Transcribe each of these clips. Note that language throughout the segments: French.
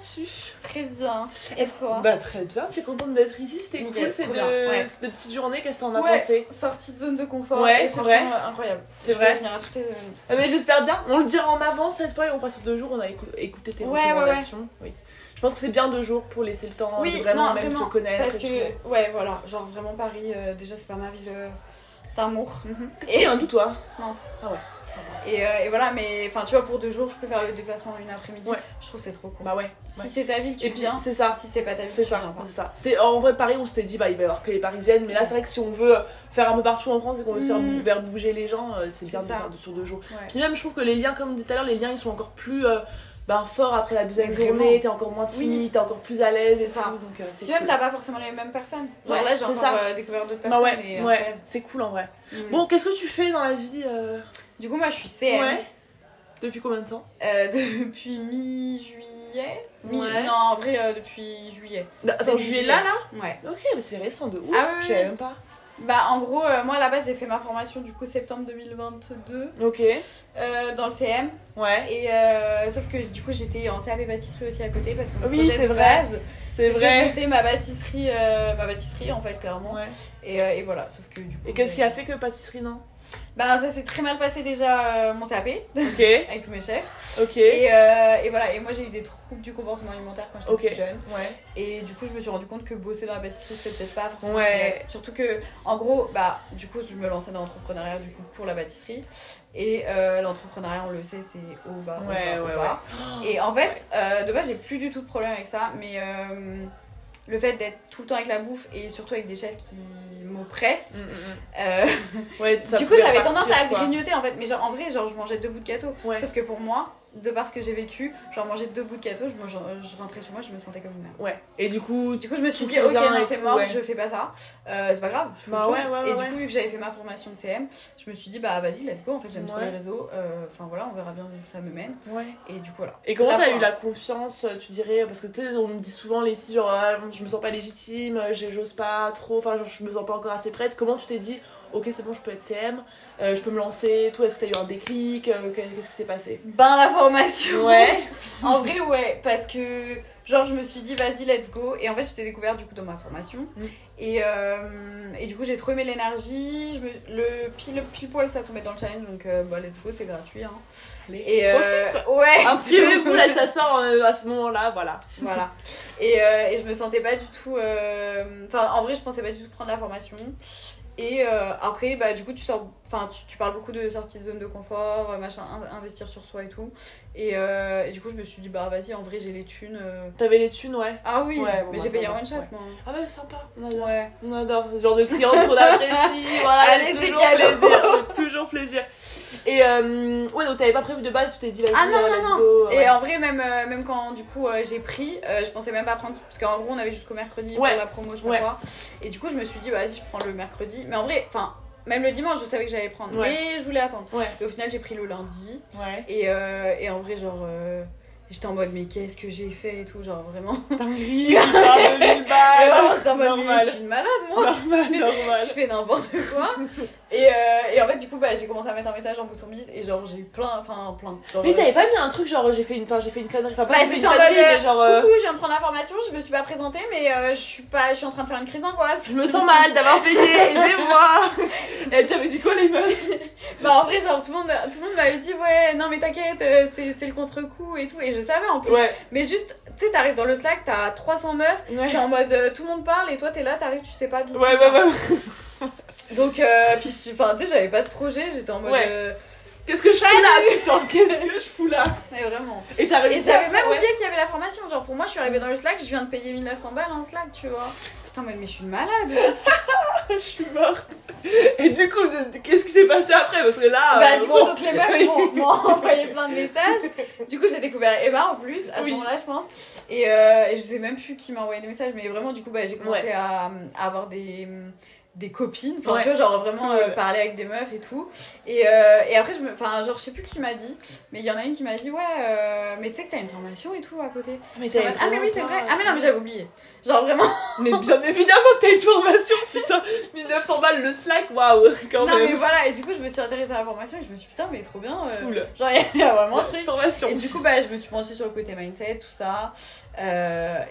là-dessus. Très bien. Et toi Bah très bien, tu es contente d'être ici, c'était cool ces deux, bien, ouais. deux petites journées, qu'est-ce que t'en as Ouais. pensé Sortie de zone de confort. Ouais, c'est vrai. incroyable. C'est Je vrai. venir à toutes les Ah, Mais j'espère bien, on le dira en avance cette fois et on sur deux jours, on a écou- écouté tes Ouais, ouais, ouais. recommandations. Oui. Je pense que c'est bien deux jours pour laisser le temps Oui, de vraiment non, même vraiment, se connaître. Parce que, ouais, voilà, genre vraiment Paris, euh, déjà c'est pas ma ville euh, d'amour. Mhm. Et un d'où toi? Nantes. Ah ouais. Et, euh, et voilà, mais enfin, tu vois, pour deux jours, je peux faire le déplacement une après-midi. Ouais. Je trouve que c'est trop cool. Bah ouais. si c'est ta ville, tu Et puis viens. c'est ça. Si c'est pas ta ville, C'est ça, c'est ça. C'était en vrai Paris, on s'était dit bah il va y avoir que les Parisiennes, mais là c'est vrai que si on veut faire un peu partout en France et qu'on veut se faire, bou- faire bouger les gens, euh, c'est bien de faire de- sur deux jours. Ouais. Puis même je trouve que les liens, comme on dit tout à l'heure, les liens ils sont encore plus euh, bah, forts après la deuxième vraiment. journée, t'es encore moins timide, Oui. t'es encore plus à l'aise et C'est tout, ça. donc euh, c'est Puis même, cool. t'as pas forcément les mêmes personnes. Genre Ouais, là, j'ai c'est encore ça. euh, découvert d'autres Bah personnes. ouais, et ouais, c'est cool en vrai. Mm. Bon, qu'est-ce que tu fais dans la vie euh, Du coup, moi, je suis CM. Ouais. Depuis combien de temps? Euh, depuis mi-juillet. Mi- Ouais. Non, en vrai, euh, depuis juillet. Attends, Début juillet là là? Ouais. Ok, mais c'est récent de ouf. Ah ouais, je savais même pas. Bah, en gros, euh, moi, là-bas, j'ai fait ma formation du coup septembre 2022 Ok, euh, dans le CM. ouais. Et euh, sauf que du coup, j'étais en CAP pâtisserie aussi à côté parce que mon Oui, c'est vrai. C'est c'était vrai. monter ma pâtisserie, euh, ma pâtisserie en fait, clairement. Ouais. Et, et voilà, sauf que du coup. Et qu'est-ce qui euh, a fait que pâtisserie non? Bah, ça s'est très mal passé déjà euh, mon CAP avec tous mes chefs. Et, euh, et voilà, et moi j'ai eu des troubles du comportement alimentaire quand j'étais plus jeune. Ouais. Et du coup, je me suis rendu compte que bosser dans la pâtisserie, c'était peut-être pas forcément. Ouais. Surtout que, en gros, bah, du coup, je me lançais dans l'entrepreneuriat du coup pour la pâtisserie. Et euh, l'entrepreneuriat, on le sait, c'est au bas, au Ouais, bas, au bas. Et en fait, de base, j'ai plus du tout de problème avec ça, mais le fait d'être tout le temps avec la bouffe et surtout avec des chefs qui m'oppressent. Mm, mm, mm. euh, Ouais, du coup, j'avais tendance à quoi. grignoter en fait, mais genre en vrai, genre je mangeais deux bouts de gâteau. Ouais. Sauf que pour moi, de par ce que j'ai vécu, genre manger deux bouts de gâteau, je, je rentrais chez moi, je me sentais comme une merde. Ouais. Et du coup, Du coup, je me suis dit, ok, non, c'est mort, ouais. je fais pas ça. Euh, c'est pas grave, je Bah ouais, ouais, Et du coup, vu que j'avais fait ma formation de CM, je me suis dit, bah vas-y, let's go. En fait, j'aime trop les réseaux. Euh, Enfin voilà, on verra bien où ça me mène. ouais. Et du coup, voilà. Et comment t'as eu la confiance, tu dirais Parce que tu sais, on me dit souvent les filles, genre, ah, je me sens pas légitime, j'ose pas trop, enfin, genre, je me sens pas encore assez prête. Comment tu t'es dit, ok, c'est bon, je peux être CM, euh, je peux me lancer, tout Est-ce que t'as eu un déclic euh, Qu'est-ce qui s'est passé? Ben, la formation. Ouais. en vrai, ouais, parce que genre, je me suis dit, vas-y, let's go. Et en fait, j'étais découverte du coup dans ma formation. Mm. Et, euh, et du coup, j'ai trop aimé l'énergie. Je me- Le pile, pile poil, ça tombait dans le challenge. Donc, bah, let's go, c'est gratuit. Hein. Allez, Et ouais. Inscrivez-vous, là, ça sort à ce moment-là, voilà. Voilà. Et, et je me sentais pas du tout. Enfin, en vrai, je pensais pas du tout prendre la formation. Et euh, après, bah, du coup, tu sors. Tu, tu parles beaucoup de sortie de zone de confort, euh, machin, in- investir sur soi et tout. Et, euh, et du coup, je me suis dit, bah, vas-y, en vrai, j'ai les thunes. euh. T'avais les thunes, ouais. Ah oui, Ouais, bon, mais bah, j'ai payé en one shot, ouais. moi. Ah ouais, sympa, on adore. Ouais. On adore ce genre de clients qu'on apprécie. voilà, Allez, c'est toujours plaisir. toujours plaisir. Et euh, ouais, donc t'avais pas prévu de base, tu t'es dit, vas-y, Ah non, euh, non, let's non. go. ouais. Et en vrai, même, euh, même quand du coup euh, j'ai pris, euh, je pensais même pas prendre. Parce qu'en gros, on avait jusqu'au mercredi Ouais. pour la promo, je quoi. Et du coup, je me suis dit, vas-y, je prends le mercredi. Mais en vrai, enfin, même le dimanche, je savais que j'allais prendre. Mais je voulais attendre. Et au final, j'ai pris le lundi. Ouais. Et, euh, et en vrai, genre, euh, j'étais en mode, mais qu'est-ce que j'ai fait et tout, genre vraiment. Parle de 1000 Mais balles. vraiment, j'étais en mode, mais normal. je suis une malade, moi. Normal, normal. Je fais n'importe quoi. et, euh, et en fait, du coup, bah, j'ai commencé à mettre un message en bouton bise et genre, j'ai eu plein, enfin, plein. Genre, Mais euh, t'avais pas mis un truc genre j'ai fait une, j'ai fait une connerie, enfin pas Bah, une connerie, mais genre euh, Coucou, je viens de prendre la formation, je me suis pas présentée, mais euh, je suis pas, je suis en train de faire une crise d'angoisse. je me sens mal d'avoir payé, aidez-moi. Et elle t'avait dit quoi les meufs? Bah en vrai, genre tout le monde, tout le monde m'avait dit ouais, non mais t'inquiète, euh, c'est c'est le contre-coup et tout, et je savais en plus. Ouais, Mais juste, tu sais, t'arrives dans le Slack, t'as 300 meufs, ouais. t'es en mode euh, tout le monde parle et toi t'es là, t'arrives, tu sais pas d'où. Ouais, vient. ouais. Donc, euh, puis je- enfin, tu sais, j'avais pas de projet, j'étais en mode. Ouais. Qu'est-ce que je fous là Putain, qu'est-ce que je fous là mais vraiment. Et j'avais même ouais. oublié qu'il y avait la formation. Genre, pour moi, je suis arrivée dans le Slack, je viens de payer 1900 balles en Slack, tu vois. En mode, mais je suis malade. Je suis morte. Et du coup, qu'est-ce qui s'est passé après? Parce que là. bah, euh, du coup, donc les meufs m'ont- envoyé plein de messages. Du coup, j'ai découvert Eva en plus, à Oui. ce moment-là, je pense. Et, euh, et je sais même plus qui m'a envoyé des messages, mais vraiment, du coup, bah, j'ai commencé Ouais. à, à avoir des, des copines. Enfin Ouais. tu vois genre vraiment euh, parler avec des meufs et tout. Et, euh, et après je me enfin genre je sais plus qui m'a dit mais il y en a une qui m'a dit ouais euh, mais tu sais que t'as une formation et tout à côté. Mais J'étais en mode, ah mais oui c'est vrai. ah mais non mais j'avais oublié. Genre vraiment. Mais bien évidemment que t'as une formation, putain. 1900 balles le Slack, waouh Quand non mais même. voilà et du coup je me suis intéressée à la formation et je me suis dit putain mais trop bien Cool. genre il y a vraiment un truc. Formation. Et du coup, bah, je me suis penchée sur le côté mindset, tout ça.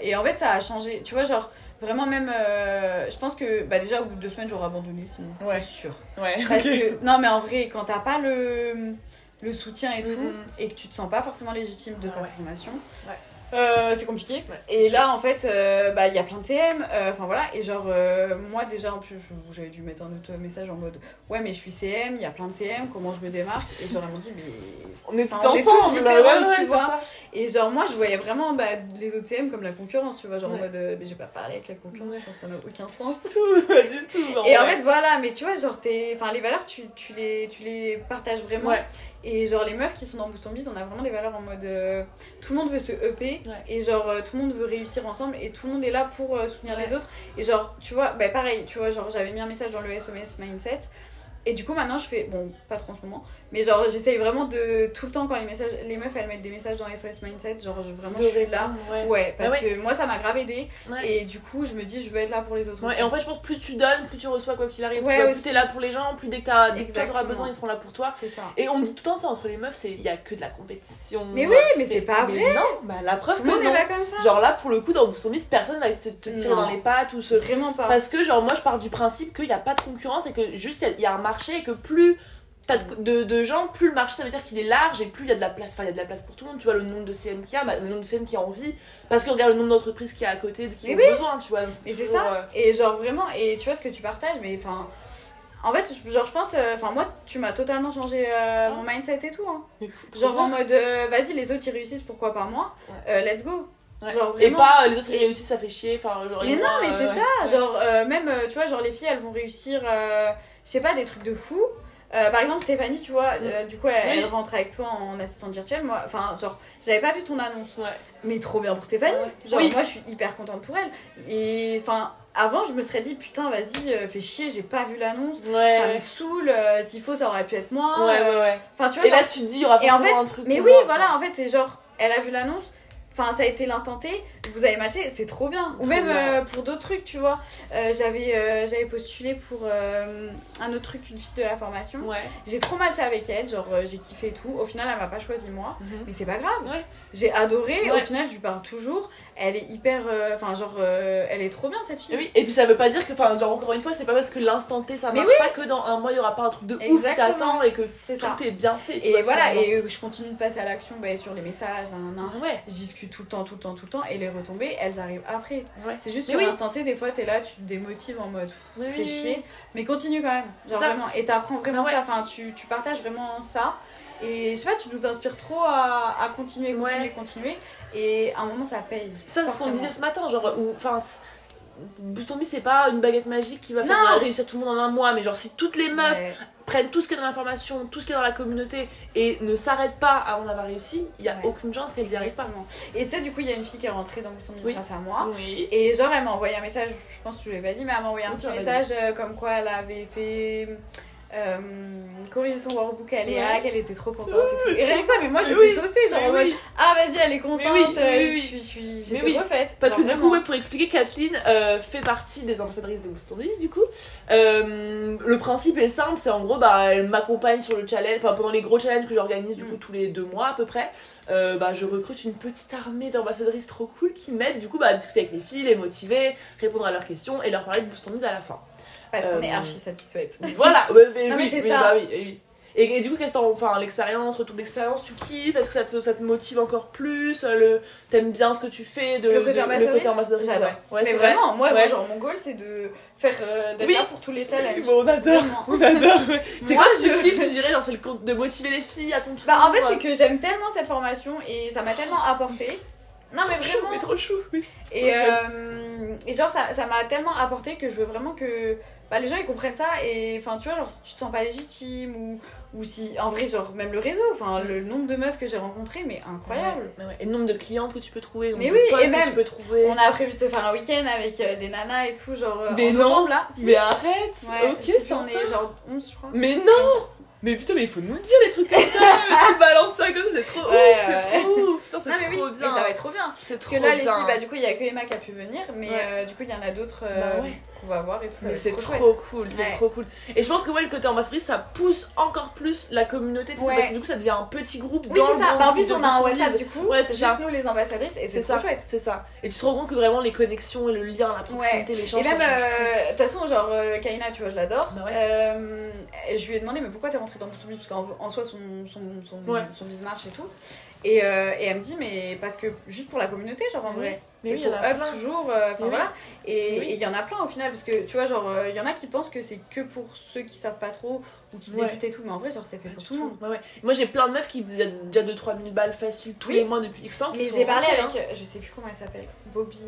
Et en fait, ça a changé. Tu vois, genre, vraiment, même. euh, je pense que, bah, déjà, au bout de deux semaines, j'aurais abandonné, sinon. Ouais. C'est sûr. Ouais, Parce que, non, mais en vrai, quand t'as pas le, le soutien et tout, Mhm. et que tu te sens pas forcément légitime de ta Ouais. formation, Ouais. Euh, c'est compliqué. Et là, en fait, euh, bah, il y a plein de CM. euh, Enfin, voilà. Et genre, moi, déjà, en plus, j'avais dû mettre un autre message en mode Ouais, mais je suis CM, il y a plein de CM, comment je me démarque? Et genre, ils m'ont dit Mais On est tous est ensemble, là, ouais, tu vois. Et genre, moi, je voyais vraiment bah, les autres CM comme la concurrence, tu vois. Genre en Ouais. mode, euh, mais j'ai pas parlé avec la concurrence, ça n'a aucun sens. Du tout, pas du tout. non, Et en fait, voilà, mais tu vois, genre. Enfin, les valeurs, tu, tu, les, tu les partages vraiment. Et genre, les meufs qui sont dans Boost on a vraiment des valeurs en mode. euh, tout le monde veut se EP. Ouais. Et genre, euh, tout le monde veut réussir ensemble. Et tout le monde est là pour euh, soutenir Ouais. les autres. Et genre, tu vois, bah pareil, tu vois, genre, j'avais mis un message dans le SOS Mindset. Et du coup, maintenant, je fais. Bon, pas trop en ce moment. Mais genre, j'essaye vraiment de. Tout le temps, quand les, messages, les meufs, elles mettent des messages dans SOS Mindset, genre, je, vraiment, je suis là. Ouais. Ouais, parce Ah ouais. que moi, ça m'a grave aidé. Ouais. Et du coup, je me dis, je veux être là pour les autres. Ouais, aussi. et en fait, je pense plus tu donnes, plus tu reçois quoi qu'il arrive. Vois, plus t'es là pour les gens, plus dès que t'auras besoin, ils seront là pour toi. c'est ça. Et on me dit tout le temps, ça, entre les meufs, il y a que de la compétition. Mais oui, mais c'est pas mais vrai. non, bah la preuve Tout que non. pas comme ça. Genre là, pour le coup, dans Miss, personne va te, tirer dans les pattes ou se. Vraiment pas. Parce que, genre, moi, je pars du principe qu'il n'y a pas de concurrence et que juste il y, a un marché et que plus t'as de, de, de gens, plus le marché ça veut dire qu'il est large et plus il y a de la place. Enfin, il y a de la place pour tout le monde. Tu vois, le nombre de CM qu'il y a, bah, le nombre de CM qui a envie. Parce que regarde le nombre d'entreprises qu'il y a à côté qui Mais ont oui. besoin, tu vois. Et c'est ça. Et genre vraiment, et tu vois ce que tu partages, mais enfin. En fait, genre, je pense, euh, enfin, moi, tu m'as totalement changé euh, Ah. mon mindset et tout. Hein. euh, Genre en mode, euh, vas-y, les autres ils réussissent, pourquoi pas moi? Euh, Let's go. Ouais. genre, Et pas euh, les autres ils réussissent, ça fait chier. Enfin, genre, Mais et non, mais euh, c'est ouais. ça. Genre, euh, même, euh, tu vois, genre les filles, elles vont réussir, euh, je sais pas, des trucs de fou. Euh, par exemple, Stéphanie, tu vois, euh, du coup, elle, Oui. elle rentre avec toi en assistante virtuelle. Moi, enfin, genre, j'avais pas vu ton annonce. Ouais. Mais trop bien pour Stéphanie. Ouais. Genre, Oui. moi, je suis hyper contente pour elle. Et enfin, avant, je me serais dit, putain, vas-y, euh, fais chier, j'ai pas vu l'annonce. Ouais, Ça me saoule. S'il faut, ça aurait pu être moi. Ouais, ouais, ouais. Enfin, tu vois, Et là, tu te dis, il y aura et en forcément fait, un truc. mais oui, voilà, en fait, c'est genre, elle a vu l'annonce. Enfin, ça a été l'instant T, vous avez matché, c'est trop bien. Ou Trop même bien. euh, pour d'autres trucs, tu vois. Euh, j'avais, euh, j'avais postulé pour un autre truc, une fille de la formation. Ouais. J'ai trop matché avec elle, genre j'ai kiffé et tout. Au final, elle m'a pas choisi moi, Mhm. mais c'est pas grave. Ouais. J'ai adoré, au final, je lui parle toujours. Elle est hyper. Enfin, genre, elle est trop bien cette fille. Et oui, et puis ça veut pas dire que, enfin, genre encore une fois, c'est pas parce que l'instant T ça marche pas que dans un mois il y aura pas un truc de ouf qui Exactement. t'attend et que C'est tout ça. est bien fait. Et vois, voilà, et je continue de passer à l'action bah, sur les messages. Ouais, Je discute tout le temps, tout le temps, tout le temps, et les retombées, elles arrivent après. ouais. C'est juste Mais sur oui. l'instant T, des fois, t'es là, tu te démotives en mode Oui, fais chier, mais continue quand même. Genre vraiment, et t'apprends vraiment Ah ouais. ça, enfin, tu, tu partages vraiment ça. Et je sais pas, tu nous inspires trop à, à continuer, continuer, Ouais. continuer. Et à un moment, ça paye. Ça, c'est ce qu'on disait ce matin, genre, ou, enfin, c'est- Boost on Me, c'est pas une baguette magique qui va faire Non. réussir tout le monde en un mois, mais genre, si toutes les meufs Ouais. prennent tout ce qui est dans l'information, tout ce qui est dans la communauté et ne s'arrêtent pas avant d'avoir réussi, il y a Ouais. aucune chance qu'elles y arrivent pas. Et tu sais, du coup, il y a une fille qui est rentrée dans Oui. grâce à moi. Oui. Et genre, elle m'a envoyé un message, je pense que je l'ai pas dit, mais elle m'a envoyé un Oui, petit message euh, comme quoi elle avait fait euh, corriger son workbook à Léa, Ouais. qu'elle était trop contente et tout. Et rien que ça, mais moi j'étais Oui, saucée, genre en mode oui. ah vas-y, elle est contente, oui, euh, je suis, j'étais refaite. Parce que du coup, ouais, pour expliquer, Kathleen euh, fait partie des ambassadrices de Boost on Biz, du coup. Euh, le principe est simple, c'est en gros, bah, elle m'accompagne sur le challenge, enfin, pendant les gros challenges que j'organise, du coup, Mm. tous les deux mois à peu près. Euh, bah, je recrute une petite armée d'ambassadrices trop cool qui m'aident, du coup, bah, à discuter avec les filles, les motiver, répondre à leurs questions et leur parler de Boost on Biz à la fin. Parce qu'on euh, est archi satisfaite. Voilà, ouais, mais Non, oui, mais oui, ça. bah oui, oui, oui. Et, et du coup, qu'est-ce que enfin, l'expérience, retour d'expérience, tu kiffes? Est-ce que ça te, ça te motive encore plus? Euh, le, T'aimes bien ce que tu fais de, Le côté ambassadrice, j'adore. ouais. Ouais, mais vraiment, moi, Ouais. genre mon goal c'est de faire euh, d'être Oui. là pour tous les challenges. Bon, on adore, Vraiment. on adore. C'est quoi que tu je- kiffes, tu dirais? Genre, c'est le compte de motiver les filles à ton tour Bah en fait, c'est que j'aime tellement cette formation et ça m'a tellement apporté. Non mais Chou, vraiment. mais trop chou, oui. Et, euh, et genre, ça ça m'a tellement apporté que je veux vraiment que bah, les gens ils comprennent ça et enfin tu vois genre si tu te sens pas légitime ou ou si en vrai genre même le réseau enfin le nombre de meufs que j'ai rencontrées mais incroyable Ouais, ouais. Et le nombre de clientes que tu peux trouver, Mais oui, et que même, tu peux trouver. on a prévu de faire un week-end avec euh, des nanas et tout genre euh, Des en noms novembre là si. Mais arrête ouais, Ok, c'est qu'on est genre 11 je crois Mais non. Mais putain, mais il faut nous le dire les trucs comme ça Tu balances ça comme ça, c'est trop Ouais, ouf, ouais. c'est trop ouf Putain, c'est non mais oui trop et bien ça va être trop bien C'est parce trop que là les bien filles bah du coup il y a que Emma qui a pu venir mais Ouais. euh, du coup il y en a d'autres euh, Bah ouais. qu'on va voir et tout ça Mais c'est trop trop, cool, c'est trop cool. Et je pense que ouais, le côté ambassadrice, ça pousse encore plus la communauté, Ouais. parce que du coup, ça devient un petit groupe oui dans le ça bah, en plus on a un WhatsApp du coup Ouais, c'est juste nous les ambassadrices et c'est trop chouette c'est ça. Et tu te rends compte que vraiment les connexions et le lien, la proximité, l'échange, Et ça même, tout. euh, de toute façon, genre, euh, Kaina, tu vois, je l'adore. Bah. Euh, et je lui ai demandé, mais pourquoi t'es rentrée dans Boost Parce qu'en en soi, son, son, son, Ouais. son biz marche et tout. Et, euh, et elle me dit, mais parce que juste pour la communauté, genre, en vrai. Mais et oui, il y en pour a Up, plein. toujours, euh, enfin voilà. Et Oui. et il y en a plein au final, parce que tu vois, genre, euh, il y en a qui pensent que c'est que pour ceux qui savent pas trop ou qui Ouais. débutent et tout, mais en vrai, genre, c'est fait pour tout le monde. Ouais. Moi j'ai plein de meufs qui faisaient déjà 2-3 000 balles faciles tous les mois depuis X temps. Mais j'ai parlé avec, hein. je sais plus comment elle s'appelle, Bobby.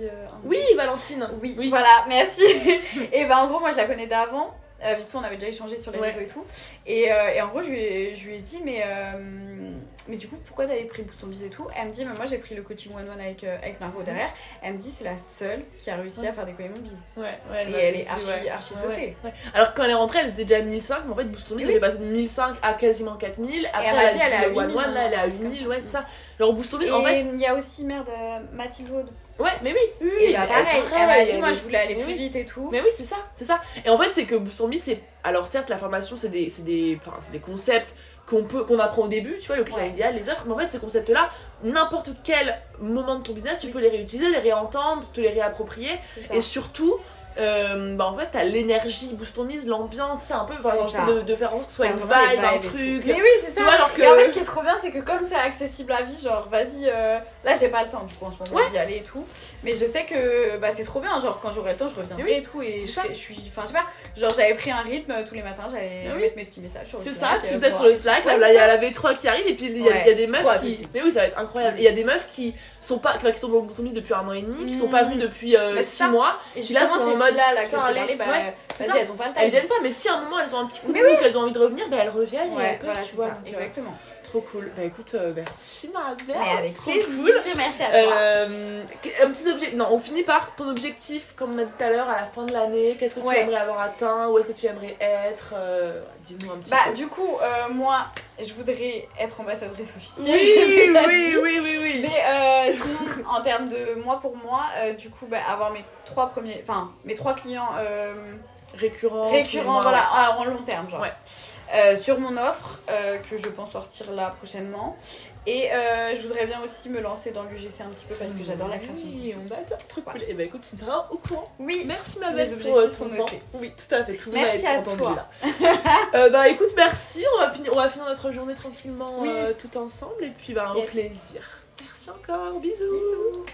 Oui, Valentine. Oui, Oui. voilà, merci. et ben en gros, moi je la connais d'avant. Euh, vite fait, on avait déjà échangé sur les Ouais. réseaux et tout. Et, euh, et en gros, je lui ai, je lui ai dit, mais, euh, mais du coup, pourquoi t'avais pris Boost Biz et tout? Elle me dit, mais moi j'ai pris le coaching one-one avec, avec Margot derrière. Elle me dit, c'est la seule qui a réussi à faire décoller mon biz. Ouais, ouais, Et elle est archi- archi saucée. Alors quand elle est rentrée, elle faisait déjà 1005, mais en fait, Boost on Biz, Oui. elle est passée de 1005 à quasiment 4000. Après, elle dit, a elle est à dit le 8000, 1-1, là, elle est à un truc comme 8000, ça. ouais, c'est ça. Genre Boost on Biz, en fait. il y a aussi, merde, Mathilde. Ouais, mais oui, oui, oui. Et bah pareil, elle m'a dit, moi je voulais aller plus oui. vite et tout. Mais oui, c'est ça, c'est ça. Et en fait, c'est que Biz, c'est. Alors, certes, la formation, c'est des, c'est des, enfin, c'est des concepts qu'on peut, qu'on apprend au début, tu vois, le client Ouais. idéal, les offres. Mais en fait, ces concepts-là, n'importe quel moment de ton business, tu peux les réutiliser, les réentendre, te les réapproprier. Et surtout, euh, bah en fait, t'as l'énergie, boost ton mise, l'ambiance, c'est un peu. Enfin, de, de faire en sorte que ce soit une vibe, un truc. Mais oui, c'est ça. Vois, alors que. Et en fait, ce qui est trop bien, c'est que comme c'est accessible à vie, genre, vas-y, euh, là j'ai pas le temps du coup en ce moment Ouais. d'y aller et tout. Mais je sais que bah, c'est trop bien, genre, quand j'aurai le temps, je reviendrai Oui, et tout. Et je, suis. Enfin, je sais pas, genre, j'avais pris un rythme euh, tous les matins, j'allais oui. mettre mes petits messages sur le C'est ça, tu me mets voir. sur le Slack, là, Ouais, là, c'est il y a la V3 qui arrive, et puis il y, a- Ouais, il y a des meufs qui. Mais oui, ça va être incroyable. Il y a des meufs qui sont pas, qui sont dans Mise depuis un an et demi, qui sont Mm. pas venues depuis Bah, c'est 6 ça. mois. Et là mode, filles-là, là, que je bah, ouais, vas-y, elles ont pas le temps. Elles viennent pas, mais si à un moment elles ont un petit coup de mou, qu'elles ont envie de revenir, bah elles reviennent et elles peuvent, tu vois. euh, exactement. Trop cool. Bah écoute, euh, merci ma Mais avec trop plaisir, cool. merci à toi. Euh, un petit objet. Non, on finit par ton objectif, comme on a dit tout à l'heure, à la fin de l'année. Qu'est-ce que tu Ouais. aimerais avoir atteint? Où est-ce que tu aimerais être? Euh, Dis-nous un petit Bah, peu. du coup, moi, je voudrais être ambassadrice officielle. Oui, oui, oui, oui, oui. Mais euh, sinon, en termes de moi pour moi, du coup, bah, avoir mes trois premiers, enfin mes trois clients Récurrent. voilà, ah, en long terme, genre. Ouais. Euh, sur mon offre euh, que je pense sortir là prochainement. Et euh, je voudrais bien aussi me lancer dans l'UGC un petit peu parce que j'adore la création. Oui, on adore. Trop cool. Voilà. Et bah écoute, tu seras au courant. Oui, Merci ma belle pour euh, ton temps. Oui, tout à fait. Tout Merci à entendu toi. là. Bah écoute, merci. On va, finir, on va finir notre journée tranquillement Oui. tout ensemble. Et puis bah, Yes. au plaisir. Merci encore. Bisous.